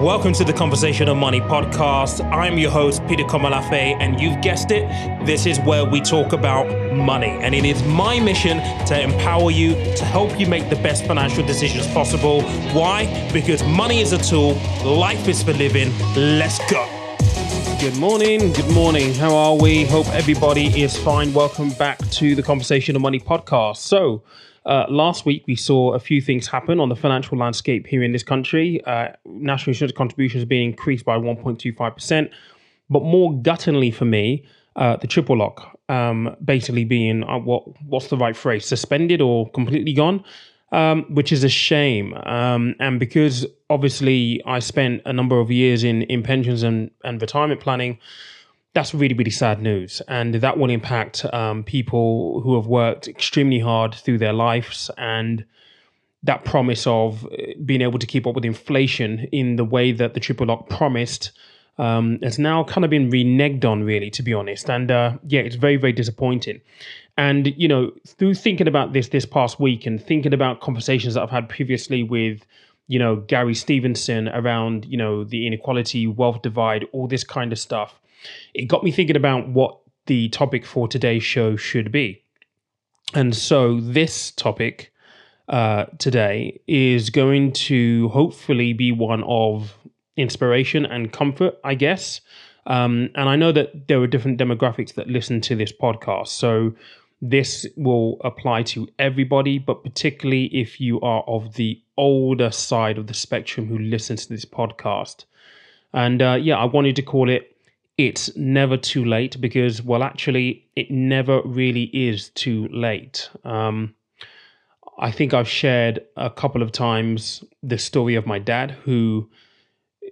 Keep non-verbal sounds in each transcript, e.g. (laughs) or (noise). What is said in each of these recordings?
Welcome to the Conversation of Money podcast. I'm your host, Peter Komolafe, and you've guessed it, this is where we talk about money. And it is my mission to empower you, to help you make the best financial decisions possible. Why? Because money is a tool, life is for living. Let's go. Good morning. Good morning. How are we? Hope everybody is fine. Welcome back to the Conversation of Money podcast. So, uh, last week, we saw a few things happen on the financial landscape here in this country. Uh, national insurance contributions being increased by 1.25%. But more guttingly for me, uh, the triple lock um, basically being uh, what what's the right phrase suspended or completely gone, um, which is a shame. Um, and because obviously I spent a number of years in in pensions and, and retirement planning, that's really, really sad news. And that will impact um, people who have worked extremely hard through their lives and that promise of uh, being able to keep up with inflation in the way that the triple lock promised um, has now kind of been reneged on, really, to be honest. And uh, yeah, it's very, very disappointing. And you know, through thinking about this this past week and thinking about conversations that I've had previously with, you know, Gary Stevenson around, you know, the inequality, wealth divide, all this kind of stuff, it got me thinking about what the topic for today's show should be. And so this topic uh, today is going to hopefully be one of inspiration and comfort, I guess. Um, and I know that there are different demographics that listen to this podcast. So this will apply to everybody, but particularly if you are of the older side of the spectrum who listens to this podcast. And uh, yeah, I wanted to call it it's never too late because, well, actually, it never really is too late. Um, I think I've shared a couple of times the story of my dad, who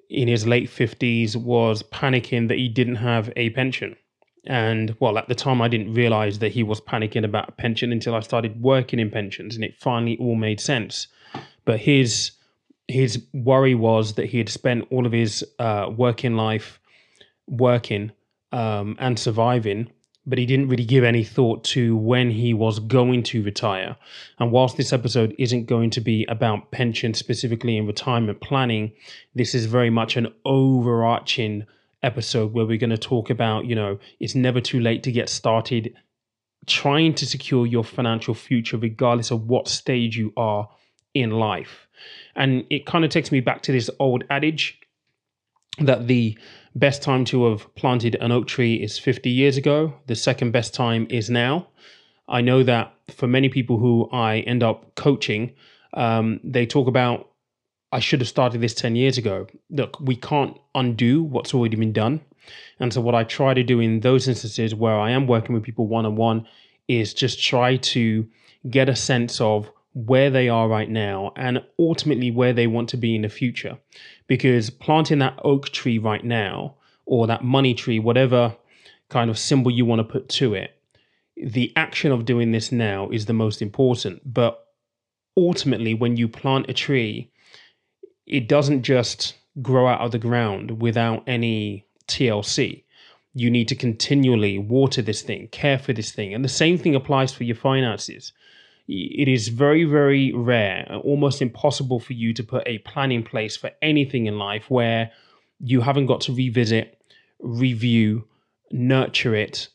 in his late 50s was panicking that he didn't have a pension. And well, at the time, I didn't realize that he was panicking about a pension until I started working in pensions, and it finally all made sense. But his his worry was that he had spent all of his uh, working life working um, and surviving, but he didn't really give any thought to when he was going to retire. And whilst this episode isn't going to be about pension specifically and retirement planning, this is very much an overarching episode where we're going to talk about, you know, it's never too late to get started trying to secure your financial future, regardless of what stage you are in life. And it kind of takes me back to this old adage that the best time to have planted an oak tree is 50 years ago. The second best time is now. I know that for many people who I end up coaching, um, they talk about, I should have started this 10 years ago. Look, we can't undo what's already been done. And so, what I try to do in those instances where I am working with people one on one is just try to get a sense of where they are right now and ultimately where they want to be in the future. Because planting that oak tree right now, or that money tree, whatever kind of symbol you want to put to it, the action of doing this now is the most important. But ultimately, when you plant a tree, it doesn't just grow out of the ground without any TLC. You need to continually water this thing, care for this thing. And the same thing applies for your finances it is very, very rare, almost impossible for you to put a plan in place for anything in life where you haven't got to revisit, review, nurture it,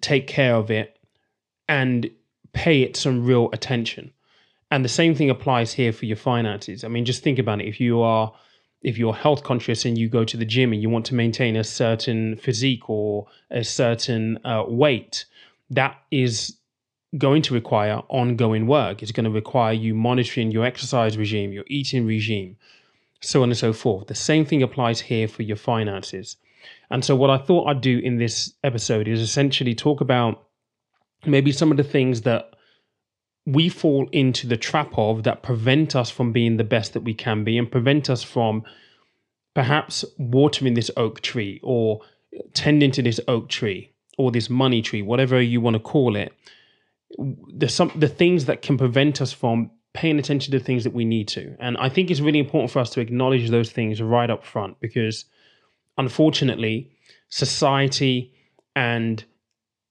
take care of it, and pay it some real attention. And the same thing applies here for your finances. I mean, just think about it. If you are if you're health conscious and you go to the gym and you want to maintain a certain physique or a certain uh, weight, that is going to require ongoing work. It's going to require you monitoring your exercise regime, your eating regime, so on and so forth. The same thing applies here for your finances. And so, what I thought I'd do in this episode is essentially talk about maybe some of the things that we fall into the trap of that prevent us from being the best that we can be and prevent us from perhaps watering this oak tree or tending to this oak tree or this money tree, whatever you want to call it, there's some the things that can prevent us from paying attention to the things that we need to. And I think it's really important for us to acknowledge those things right up front because unfortunately, society and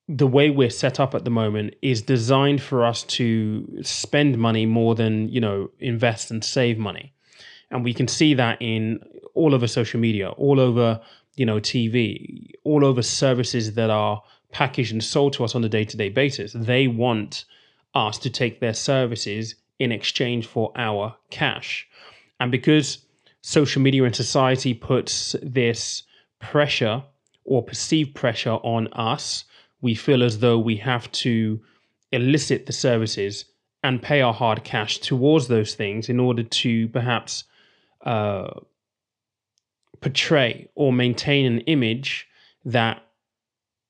the way we're set up at the moment is designed for us to spend money more than, you know, invest and save money. And we can see that in all over social media, all over, you know, TV, all over services that are packaged and sold to us on a day-to-day basis. They want us to take their services in exchange for our cash. And because social media and society puts this pressure or perceived pressure on us, we feel as though we have to elicit the services and pay our hard cash towards those things in order to perhaps uh, portray or maintain an image that,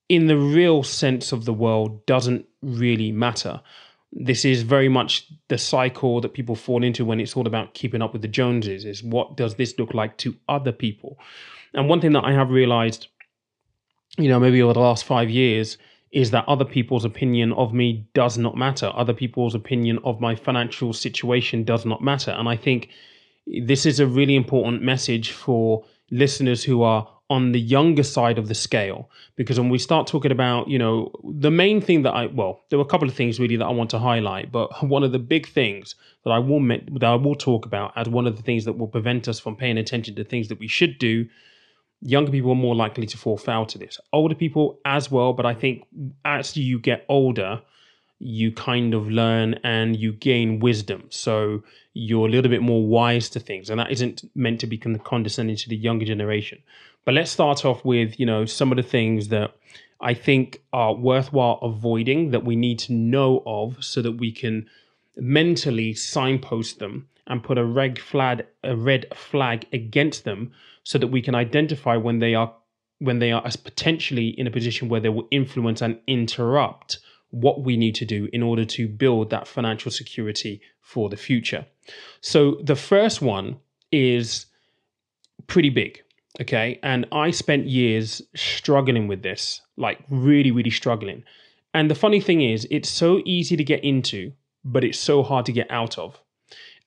in the real sense of the world, doesn't really matter. This is very much the cycle that people fall into when it's all about keeping up with the Joneses. Is what does this look like to other people? And one thing that I have realized, you know, maybe over the last five years, is that other people's opinion of me does not matter. Other people's opinion of my financial situation does not matter. And I think this is a really important message for listeners who are on the younger side of the scale because when we start talking about you know the main thing that i well there were a couple of things really that i want to highlight but (laughs) one of the big things that i will that i will talk about as one of the things that will prevent us from paying attention to things that we should do younger people are more likely to fall foul to this. Older people as well, but I think as you get older, you kind of learn and you gain wisdom. So you're a little bit more wise to things, and that isn't meant to be condescending to the younger generation. But let's start off with you know some of the things that I think are worthwhile avoiding that we need to know of so that we can mentally signpost them and put a red flag a red flag against them so that we can identify when they are when they are as potentially in a position where they will influence and interrupt what we need to do in order to build that financial security for the future. So the first one is pretty big, okay? And I spent years struggling with this, like really really struggling. And the funny thing is, it's so easy to get into, but it's so hard to get out of.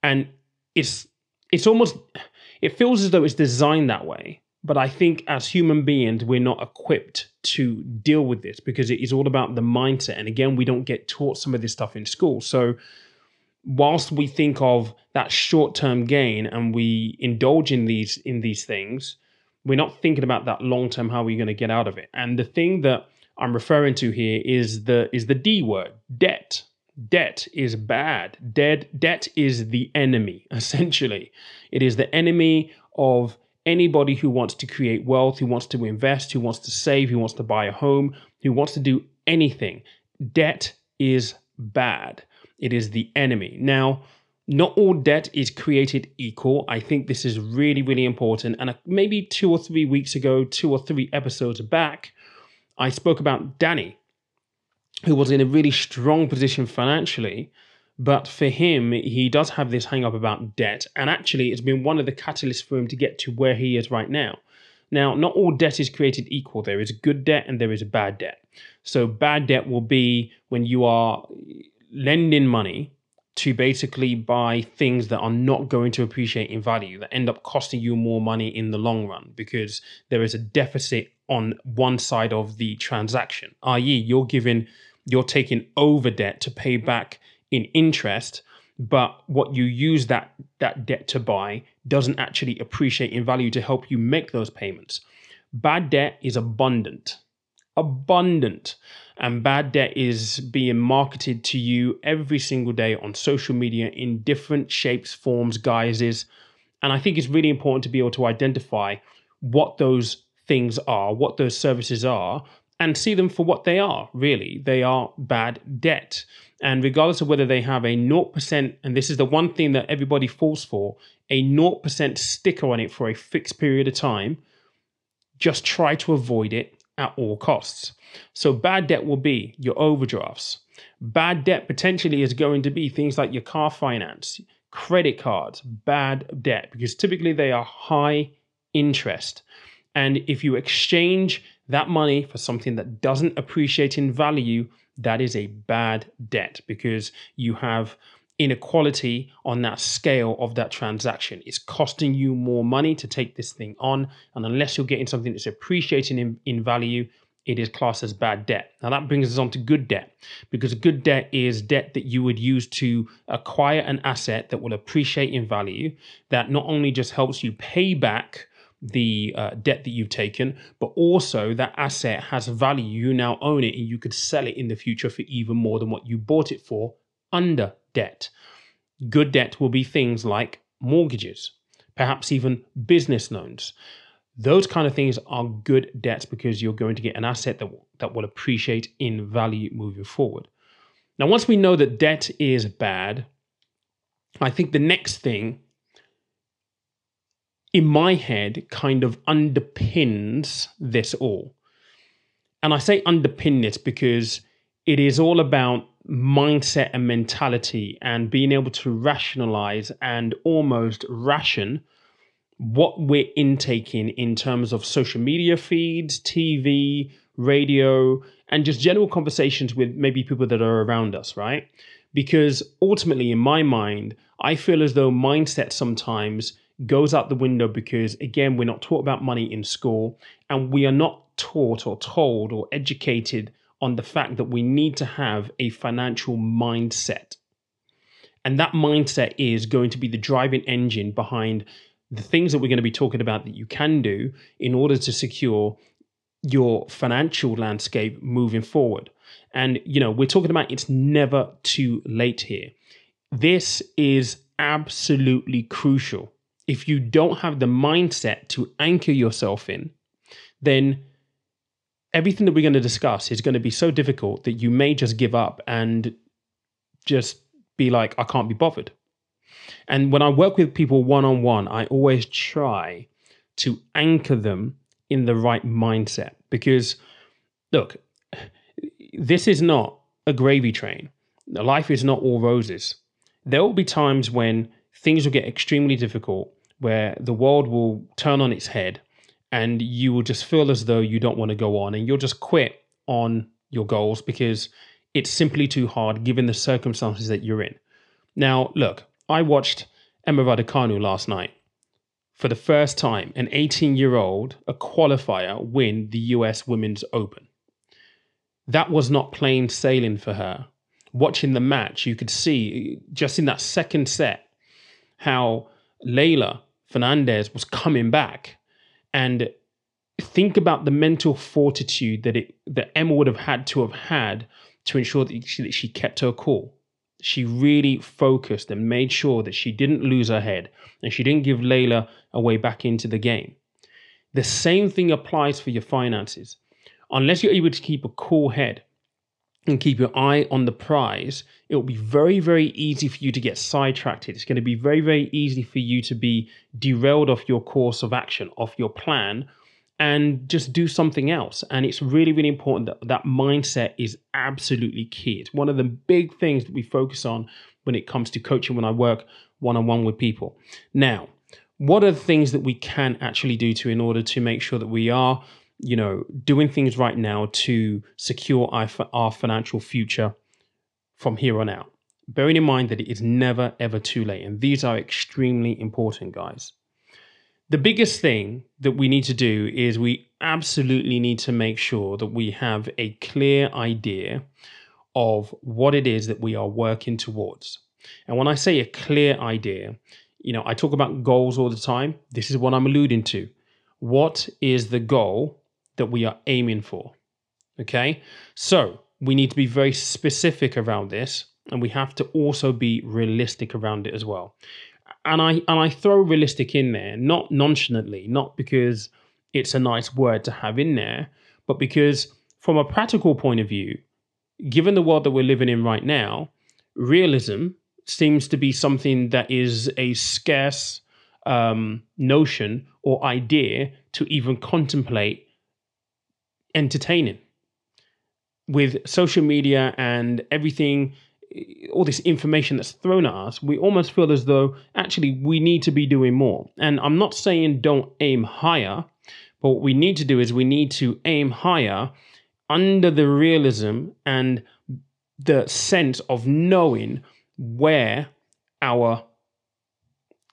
And it's it's almost it feels as though it's designed that way. But I think as human beings, we're not equipped to deal with this because it is all about the mindset. And again, we don't get taught some of this stuff in school. So, whilst we think of that short-term gain and we indulge in these in these things, we're not thinking about that long-term how are we're going to get out of it. And the thing that I'm referring to here is the is the D word, debt. Debt is bad. Dead, debt is the enemy, (laughs) essentially. It is the enemy of anybody who wants to create wealth, who wants to invest, who wants to save, who wants to buy a home, who wants to do anything. Debt is bad. It is the enemy. Now, not all debt is created equal. I think this is really, really important. And uh, maybe two or three weeks ago, two or three episodes back, I spoke about Danny, who was in a really strong position financially. But for him, he does have this hang up about debt. And actually, it's been one of the catalysts for him to get to where he is right now. Now, not all debt is created equal. There is good debt and there is bad debt. So, bad debt will be when you are lending money to basically buy things that are not going to appreciate in value, that end up costing you more money in the long run because there is a deficit on one side of the transaction, i.e., you're giving you're taking over debt to pay back in interest but what you use that that debt to buy doesn't actually appreciate in value to help you make those payments. Bad debt is abundant. Abundant and bad debt is being marketed to you every single day on social media in different shapes forms guises and i think it's really important to be able to identify what those things are what those services are and see them for what they are, really. They are bad debt. And regardless of whether they have a 0%, and this is the one thing that everybody falls for, a 0% sticker on it for a fixed period of time, just try to avoid it at all costs. So, bad debt will be your overdrafts. Bad debt potentially is going to be things like your car finance, credit cards, bad debt, because typically they are high interest. And if you exchange that money for something that doesn't appreciate in value, that is a bad debt because you have inequality on that scale of that transaction. It's costing you more money to take this thing on. And unless you're getting something that's appreciating in, in value, it is classed as bad debt. Now that brings us on to good debt because good debt is debt that you would use to acquire an asset that will appreciate in value that not only just helps you pay back the uh, debt that you've taken, but also that asset has value. You now own it and you could sell it in the future for even more than what you bought it for under debt. Good debt will be things like mortgages, perhaps even business loans. Those kind of things are good debts because you're going to get an asset that, that will appreciate in value moving forward. Now, once we know that debt is bad, I think the next thing in my head kind of underpins this all. And I say underpin this because it is all about mindset and mentality and being able to rationalize and almost ration what we're intaking in terms of social media feeds, TV, radio, and just general conversations with maybe people that are around us, right? Because ultimately, in my mind, I feel as though mindset sometimes goes out the window because, again, we're not taught about money in school and we are not taught or told or educated on the fact that we need to have a financial mindset. And that mindset is going to be the driving engine behind the things that we're going to be talking about that you can do in order to secure your financial landscape moving forward. And, you know, we're talking about it's never too late here. This is absolutely crucial. If you don't have the mindset to anchor yourself in, then everything that we're going to discuss is going to be so difficult that you may just give up and just be like, I can't be bothered. And when I work with people one on one, I always try to anchor them in the right mindset because, look, this is not a gravy train. Life is not all roses. There will be times when things will get extremely difficult, where the world will turn on its head, and you will just feel as though you don't want to go on and you'll just quit on your goals because it's simply too hard given the circumstances that you're in. Now, look, I watched Emma Raducanu last night. For the first time, an 18 year old, a qualifier, win the US Women's Open. That was not plain sailing for her. Watching the match, you could see just in that second set how Leylah Fernandez was coming back. And think about the mental fortitude that it that Emma would have had to have had to ensure that she, that she kept her cool she really focused and made sure that she didn't lose her head and she didn't give Leylah a way back into the game. The same thing applies for your finances. Unless you're able to keep a cool head and keep your eye on the prize, it will be very, very easy for you to get sidetracked. It's going to be very, very easy for you to be derailed off your course of action, off your plan, and just do something else. And it's really, really important that that mindset is absolutely key. It's one of the big things that we focus on when it comes to coaching when I work one on one with people. Now, what are the things that we can actually do to in order to make sure that we are, you know, doing things right now to secure our, financial future from here on out? Bearing in mind that it is never ever too late. And these are extremely important, guys the biggest thing that we need to do is we absolutely need to make sure that we have a clear idea of what it is that we are working towards. And when I say a clear idea, you know, I talk about goals all the time. This is what I'm alluding to. What is the goal that we are aiming for? Okay. So we need to be very specific around this, and we have to also be realistic around it as well and I and I throw realistic in there, not nonchalantly, not because it's a nice word to have in there, but because from a practical point of view, given the world that we're living in right now, realism seems to be something that is a scarce um, notion or idea to even contemplate entertaining. With social media and everything all this information that's thrown at us, we almost feel as though actually we need to be doing more. And I'm not saying don't aim higher, but what we need to do is we need to aim higher under the realism and the sense of knowing where our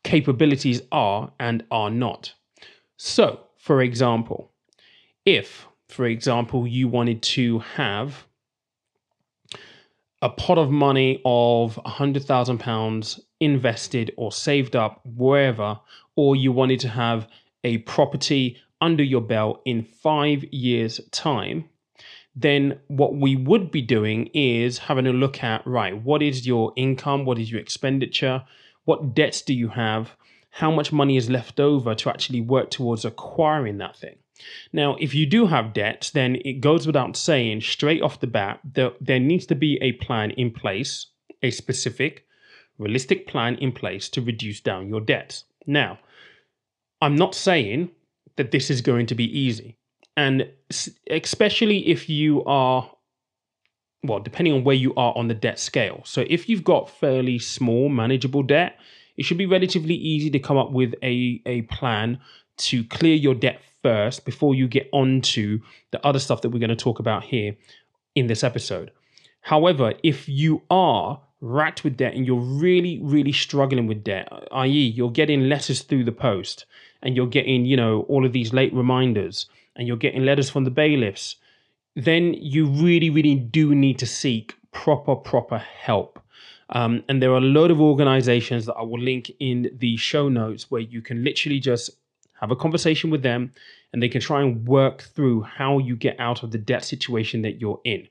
capabilities are and are not. So, for example, if for example, you wanted to have a pot of money of £100,000 invested or saved up wherever, or you wanted to have a property under your belt in five years' time, then what we would be doing is having a look at right, what is your income? What is your expenditure? What debts do you have? How much money is left over to actually work towards acquiring that thing? Now, if you do have debts, then it goes without saying straight off the bat that there needs to be a plan in place, a specific, realistic plan in place to reduce down your debts. Now, I'm not saying that this is going to be easy. And especially if you are, well, depending on where you are on the debt scale. So if you've got fairly small, manageable debt, it should be relatively easy to come up with a, a plan to clear your debt first before you get on to the other stuff that we're going to talk about here in this episode. However, if you are racked with debt and you're really, really struggling with debt, i.e., you're getting letters through the post and you're getting, you know, all of these late reminders and you're getting letters from the bailiffs, then you really, really do need to seek proper, proper help. Um, and there are a lot of organizations that I will link in the show notes where you can literally just have a conversation with them and they can try and work through how you get out of the debt situation that you're in.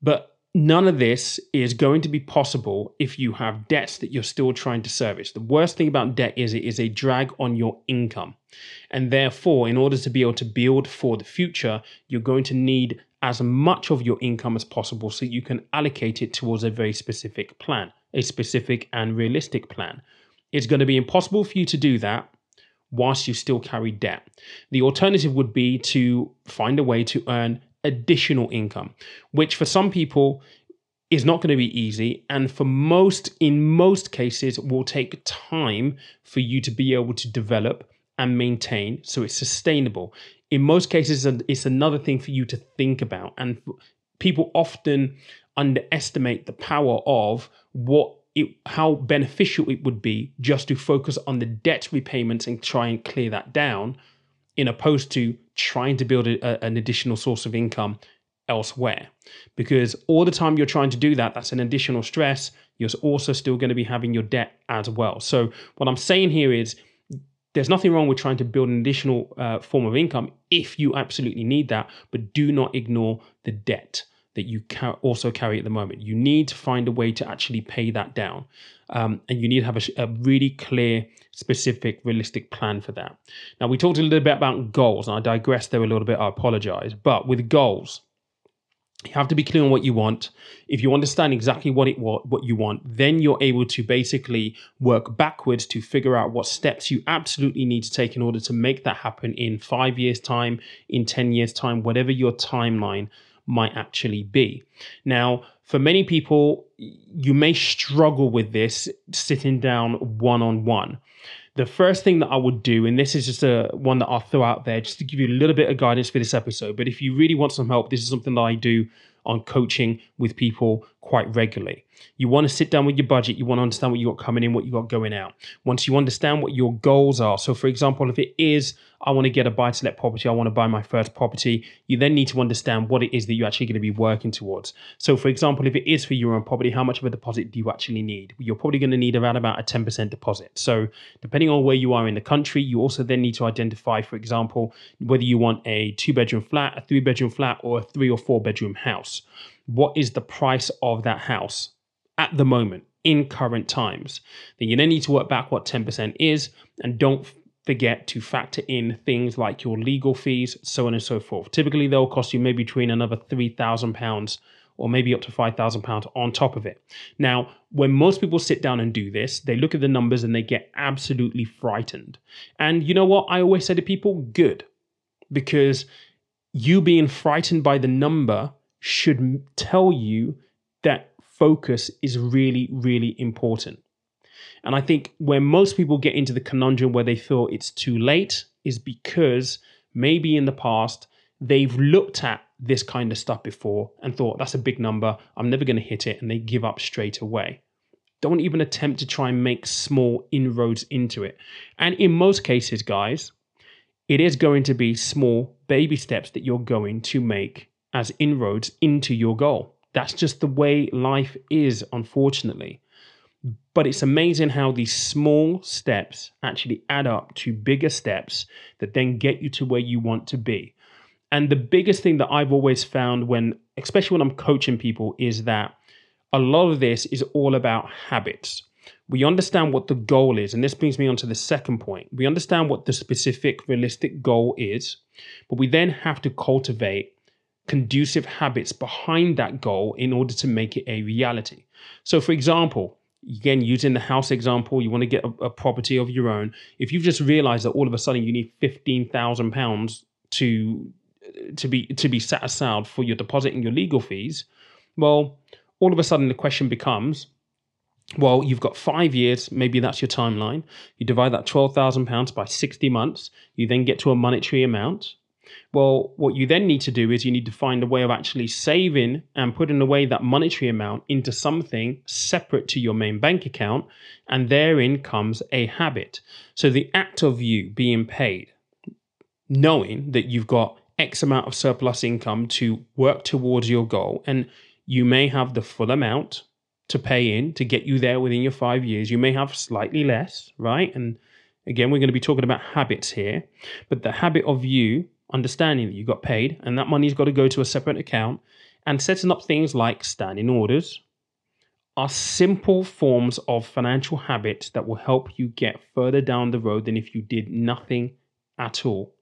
But none of this is going to be possible if you have debts that you're still trying to service. The worst thing about debt is it is a drag on your income. And therefore, in order to be able to build for the future, you're going to need as much of your income as possible so you can allocate it towards a very specific plan, a specific and realistic plan. It's going to be impossible for you to do that whilst you still carry debt. The alternative would be to find a way to earn additional income, which for some people is not going to be easy. And for most, in most cases, will take time for you to be able to develop and maintain so it's sustainable. In most cases, it's another thing for you to think about. And people often underestimate the power of what it, how beneficial it would be just to focus on the debt repayments and try and clear that down, in opposed to trying to build a, an additional source of income elsewhere. Because all the time you're trying to do that, that's an additional stress. You're also still going to be having your debt as well. So, what I'm saying here is there's nothing wrong with trying to build an additional uh, form of income if you absolutely need that, but do not ignore the debt that you ca- also carry at the moment. You need to find a way to actually pay that down. Um, and you need to have a, a, really clear, specific, realistic plan for that. Now, we talked a little bit about goals, and I digressed there a little bit. I apologize. But with goals, you have to be clear on what you want. If you understand exactly what it what, what you want, then you're able to basically work backwards to figure out what steps you absolutely need to take in order to make that happen in five years' time, in 10 years' time, whatever your timeline might actually be. Now, for many people, you may struggle with this sitting down one on one. The first thing that I would do, and this is just a one that I'll throw out there just to give you a little bit of guidance for this episode, but if you really want some help, this is something that I do on coaching with people quite regularly. You want to sit down with your budget. You want to understand what you got coming in, what you got going out. Once you understand what your goals are. So, for example, if it is, I want to get a buy to let property, I want to buy my first property, you then need to understand what it is that you're actually going to be working towards. So, for example, if it is for your own property, how much of a deposit do you actually need? You're probably going to need around about a 10% deposit. So, depending on where you are in the country, you also then need to identify, for example, whether you want a two bedroom flat, a three bedroom flat, or a three or four bedroom house. What is the price of that house? at the moment in current times. Then you then need to work back what 10% is and don't forget to factor in things like your legal fees, so on and so forth. Typically, they'll cost you maybe between another £3,000 or maybe up to £5,000 on top of it. Now, when most people sit down and do this, they look at the numbers and they get absolutely frightened. And you know what? I always say to people, good, because you being frightened by the number should tell you that focus is really, really important. And I think where most people get into the conundrum where they feel it's too late is because maybe in the past they've looked at this kind of stuff before and thought that's a big number, I'm never going to hit it, and they give up straight away. Don't even attempt to try and make small inroads into it. And in most cases, guys, it is going to be small baby steps that you're going to make as inroads into your goal. That's just the way life is, unfortunately. But it's amazing how these small steps actually add up to bigger steps that then get you to where you want to be. And the biggest thing that I've always found when, especially when I'm coaching people, is that a lot of this is all about habits. We understand what the goal is, and this brings me on to the second point. We understand what the specific realistic goal is, but we then have to cultivate conducive habits behind that goal in order to make it a reality. So, for example, again, using the house example, you want to get a, a property of your own. If you've just realized that all of a sudden you need fifteen thousand pounds to to be to be set aside for your deposit and your legal fees, well, all of a sudden the question becomes, well, you've got five years, maybe that's your timeline. You divide that £12,000 by 60 months, you then get to a monetary amount. Well, what you then need to do is you need to find a way of actually saving and putting away that monetary amount into something separate to your main bank account. And therein comes a habit. So the act of you being paid, knowing that you've got X amount of surplus income to work towards your goal, and you may have the full amount to pay in to get you there within your five years. You may have slightly less, right? And again, we're going to be talking about habits here, but the habit of you understanding that you got paid and that money's got to go to a separate account and setting up things like standing orders are simple forms of financial habits that will help you get further down the road than if you did nothing at all.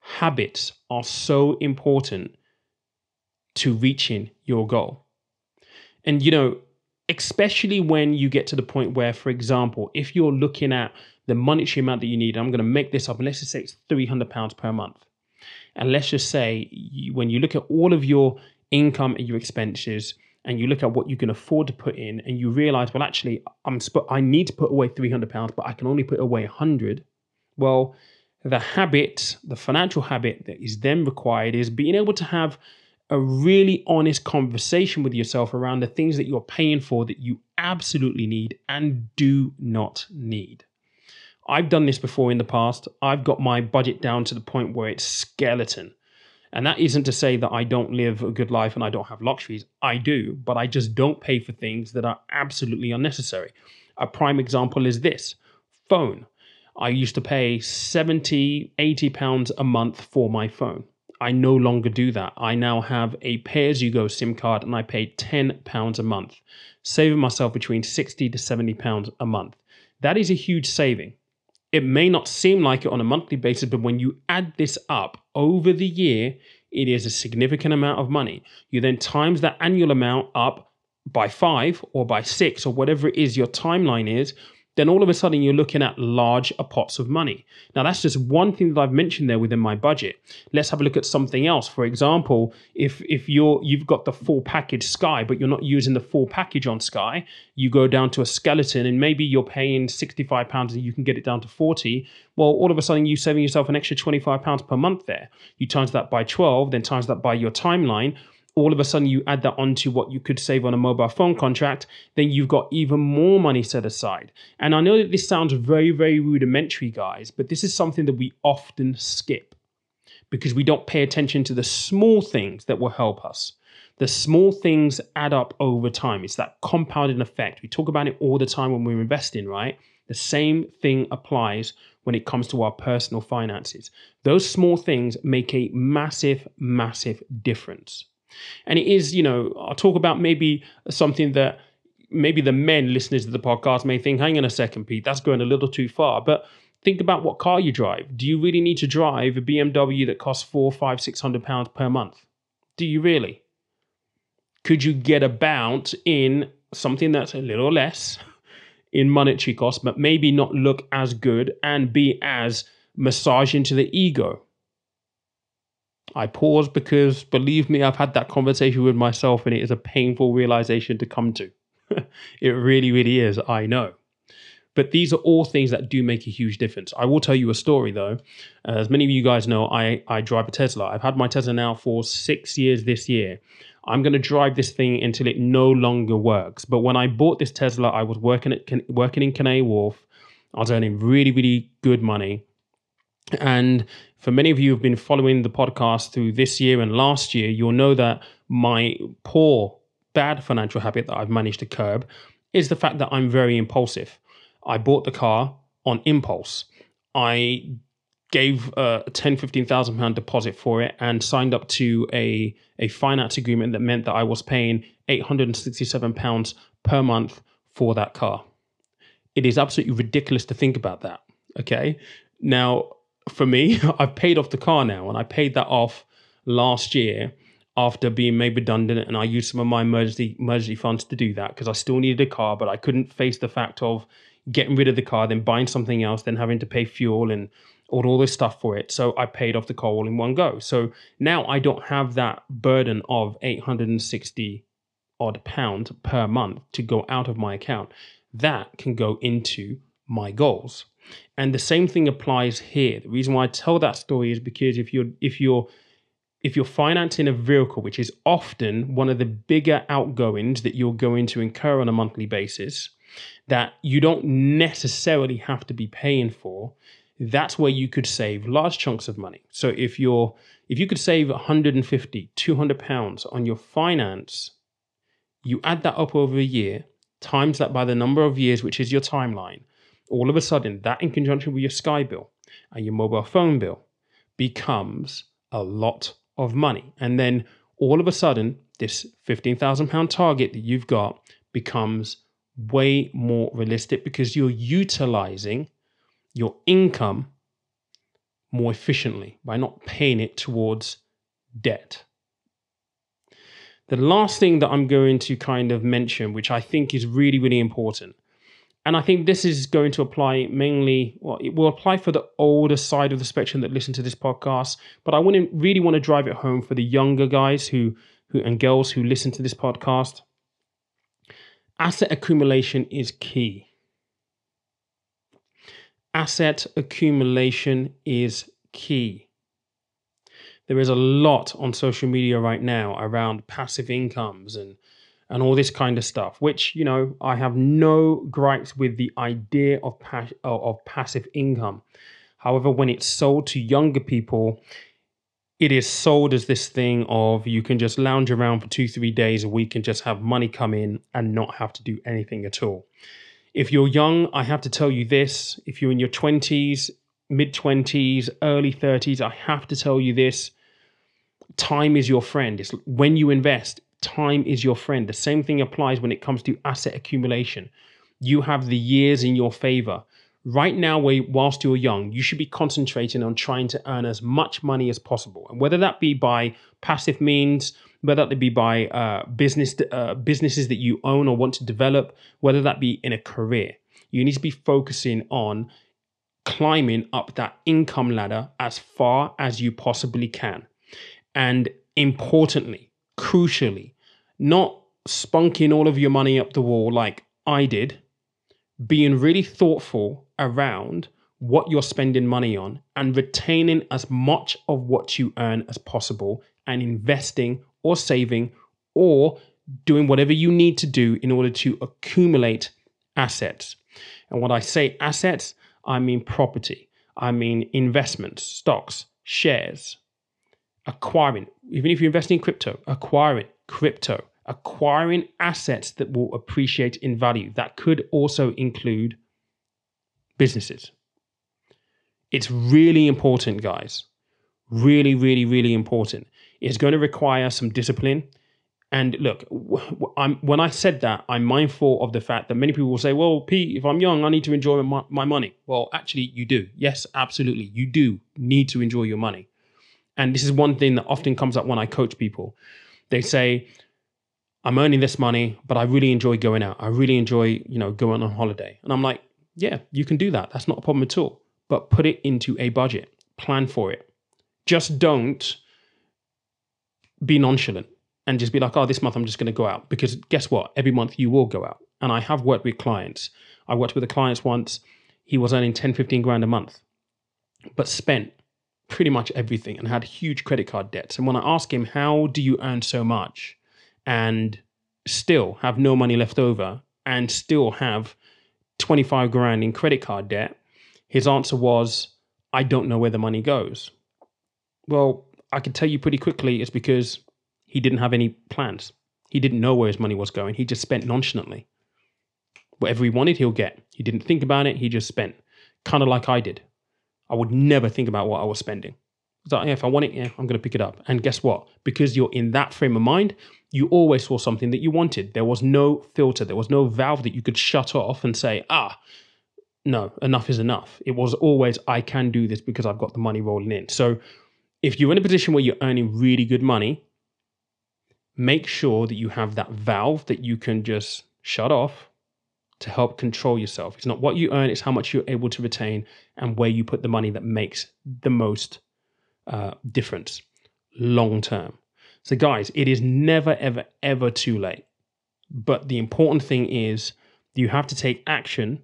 Habits are so important to reaching your goal. And you know, especially when you get to the point where, for example, if you're looking at the monetary amount that you need, I'm going to make this up, and let's just say it's £300 per month. And let's just say you, when you look at all of your income and your expenses, and you look at what you can afford to put in, and you realize, well, actually, I'm sp- I need to put away £300, but I can only put away 100 Well, the habit, the financial habit that is then required is being able to have a really honest conversation with yourself around the things that you're paying for that you absolutely need and do not need. I've done this before in the past. I've got my budget down to the point where it's skeleton. And that isn't to say that I don't live a good life and I don't have luxuries. I do, but I just don't pay for things that are absolutely unnecessary. A prime example is this phone. I used to pay 70, 80 pounds a month for my phone. I no longer do that. I now have a pay as you go SIM card and I pay £10 a month, saving myself between 60 to 70 pounds a month. That is a huge saving. It may not seem like it on a monthly basis, but when you add this up over the year, it is a significant amount of money. You then times that annual amount up by five or by six or whatever it is your timeline is, then all of a sudden you're looking at large pots of money. Now, that's just one thing that I've mentioned there within my budget. Let's have a look at something else. For example, if if you're you've got the full package Sky, but you're not using the full package on Sky, you go down to a skeleton and maybe you're paying 65 pounds and you can get it down to 40. Well, all of a sudden you're saving yourself an extra 25 pounds per month there. You times that by 12, then times that by your timeline all of a sudden you add that onto what you could save on a mobile phone contract, then you've got even more money set aside. And I know that this sounds very, very rudimentary, guys, but this is something that we often skip because we don't pay attention to the small things that will help us. The small things add up over time. It's that compounding effect. We talk about it all the time when we're investing, right? The same thing applies when it comes to our personal finances. Those small things make a massive, massive difference. And it is, you know, I'll talk about maybe something that maybe the men listeners to the podcast may think, hang on a second, Pete, that's going a little too far. But think about what car you drive. Do you really need to drive a BMW that costs four, five, six hundred pounds per month? Do you really? Could you get about in something that's a little less in monetary cost, but maybe not look as good and be as massaging to the ego? I pause because believe me, I've had that conversation with myself and it is a painful realization to come to. (laughs) it really, really is. I know. But these are all things that do make a huge difference. I will tell you a story though. Uh, as many of you guys know, I, I drive a Tesla. I've had my Tesla now for six years this year. I'm going to drive this thing until it no longer works. But when I bought this Tesla, I was working at working in Canary Wharf. I was earning really, really good money. And for many of you who've been following the podcast through this year and last year, you'll know that my poor, bad financial habit that I've managed to curb is the fact that I'm very impulsive. I bought the car on impulse. I gave uh, a 10 15,000 pound deposit for it and signed up to a a finance agreement that meant that I was paying 867 pounds per month for that car. It is absolutely ridiculous to think about that, okay? Now, for me, (laughs) I've paid off the car now and I paid that off last year after being made redundant and I used some of my emergency emergency funds to do that because I still needed a car but I couldn't face the fact of getting rid of the car then buying something else then having to pay fuel and all, all this stuff for it. So I paid off the car all in one go. So now I don't have that burden of 860 odd pounds per month to go out of my account. That can go into my goals and the same thing applies here the reason why I tell that story is because if you're if you're if you're financing a vehicle, which is often one of the bigger outgoings that you're going to incur on a monthly basis, that you don't necessarily have to be paying for, that's where you could save large chunks of money. So if you're if you could save 150, 200 pounds on your finance, you add that up over a year, times that by the number of years, which is your timeline, all of a sudden that in conjunction with your Sky bill and your mobile phone bill becomes a lot of money. And then all of a sudden, this £15,000 target that you've got becomes way more realistic because you're utilizing your income more efficiently by not paying it towards debt. The last thing that I'm going to kind of mention, which I think is really, really important, and I think this is going to apply mainly, well, it will apply for the older side of the spectrum that listen to this podcast, but I wouldn't really want to drive it home for the younger guys who, who and girls who listen to this podcast. Asset accumulation is key. Asset accumulation is key. There is a lot on social media right now around passive incomes and and all this kind of stuff, which, you know, I have no gripes with the idea of, pas- of passive income. However, when it's sold to younger people, it is sold as this thing of you can just lounge around for two, three days a week and just have money come in and not have to do anything at all. If you're young, I have to tell you this. If you're in your 20s, mid 20s, early 30s, I have to tell you this. Time is your friend. It's when you invest, time is your friend. The same thing applies when it comes to asset accumulation. You have the years in your favor. Right now, whilst you're young, you should be concentrating on trying to earn as much money as possible. And whether that be by passive means, whether that be by uh, business uh, businesses that you own or want to develop, whether that be in a career, you need to be focusing on climbing up that income ladder as far as you possibly can. And importantly, crucially, not spunking all of your money up the wall like I did, being really thoughtful around what you're spending money on and retaining as much of what you earn as possible and investing or saving or doing whatever you need to do in order to accumulate assets. And when I say assets, I mean property, I mean investments, stocks, shares, acquiring, even if you're investing in crypto, acquiring crypto, acquiring assets that will appreciate in value. That could also include businesses. It's really important, guys. Really, really, really important. It's going to require some discipline. And look, I'm, when I said that, I'm mindful of the fact that many people will say, well, Pete, if I'm young, I need to enjoy my, my money. Well, actually, you do. Yes, absolutely. You do need to enjoy your money. And this is one thing that often comes up when I coach people. They say, I'm earning this money, but I really enjoy going out. I really enjoy, you know, going on holiday. And I'm like, yeah, you can do that. That's not a problem at all. But put it into a budget. Plan for it. Just don't be nonchalant and just be like, oh, this month I'm just going to go out. Because guess what? Every month you will go out. And I have worked with clients. I worked with a client once. He was earning 10, 15 grand a month, but spent pretty much everything and had huge credit card debts. And when I asked him, How do you earn so much and still have no money left over and still have 25 grand in credit card debt? His answer was, I don't know where the money goes. Well, I can tell you pretty quickly it's because he didn't have any plans. He didn't know where his money was going. He just spent nonchalantly. Whatever he wanted, he'll get. He didn't think about it, he just spent. Kind of like I did. I would never think about what I was spending. Like, yeah, if I want it, yeah, I'm going to pick it up. And guess what? Because you're in that frame of mind, you always saw something that you wanted. There was no filter, there was no valve that you could shut off and say, ah, no, enough is enough. It was always, I can do this because I've got the money rolling in. So if you're in a position where you're earning really good money, make sure that you have that valve that you can just shut off to help control yourself. It's not what you earn, it's how much you're able to retain and where you put the money that makes the most uh, difference long term. So, guys, it is never, ever, ever too late. But the important thing is you have to take action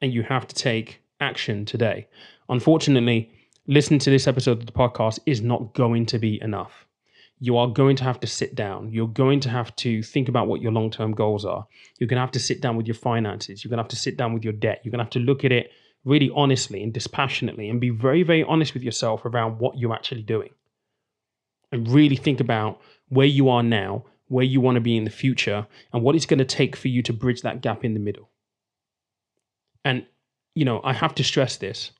and you have to take action today. Unfortunately, listening to this episode of the podcast is not going to be enough. You are going to have to sit down. You're going to have to think about what your long term goals are. You're going to have to sit down with your finances. You're going to have to sit down with your debt. You're going to have to look at it really honestly and dispassionately and be very, very honest with yourself around what you're actually doing. And really think about where you are now, where you want to be in the future, and what it's going to take for you to bridge that gap in the middle. And, you know, I have to stress this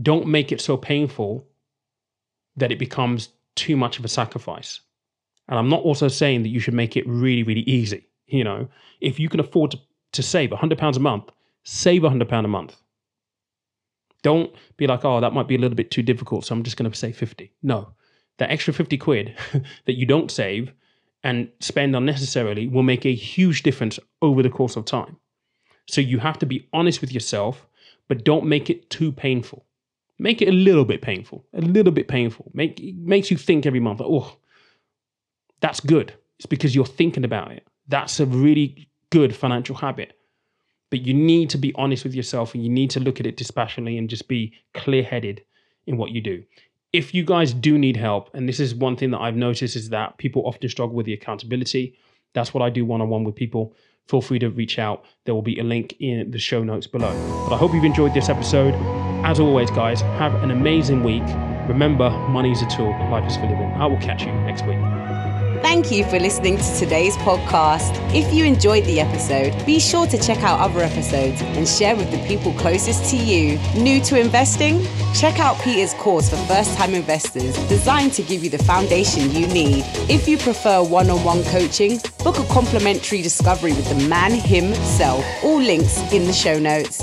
don't make it so painful that it becomes too much of a sacrifice. And I'm not also saying that you should make it really, really easy. You know, if you can afford to, to save £100 a month, save £100 a month. Don't be like, oh, that might be a little bit too difficult, so I'm just going to save 50. No, that extra 50 quid (laughs) that you don't save and spend unnecessarily will make a huge difference over the course of time. So you have to be honest with yourself, but don't make it too painful. Make it a little bit painful, a little bit painful. Make it makes you think every month, oh, that's good. It's because you're thinking about it. That's a really good financial habit. But you need to be honest with yourself and you need to look at it dispassionately and just be clear headed in what you do. If you guys do need help, and this is one thing that I've noticed is that people often struggle with the accountability. That's what I do one on one with people. Feel free to reach out. There will be a link in the show notes below. But I hope you've enjoyed this episode. As always, guys, have an amazing week. Remember, money is a tool, life is for living. I will catch you next week. Thank you for listening to today's podcast. If you enjoyed the episode, be sure to check out other episodes and share with the people closest to you. New to investing? Check out Peter's course for first time investors, designed to give you the foundation you need. If you prefer one on one coaching, book a complimentary discovery with the man himself. All links in the show notes.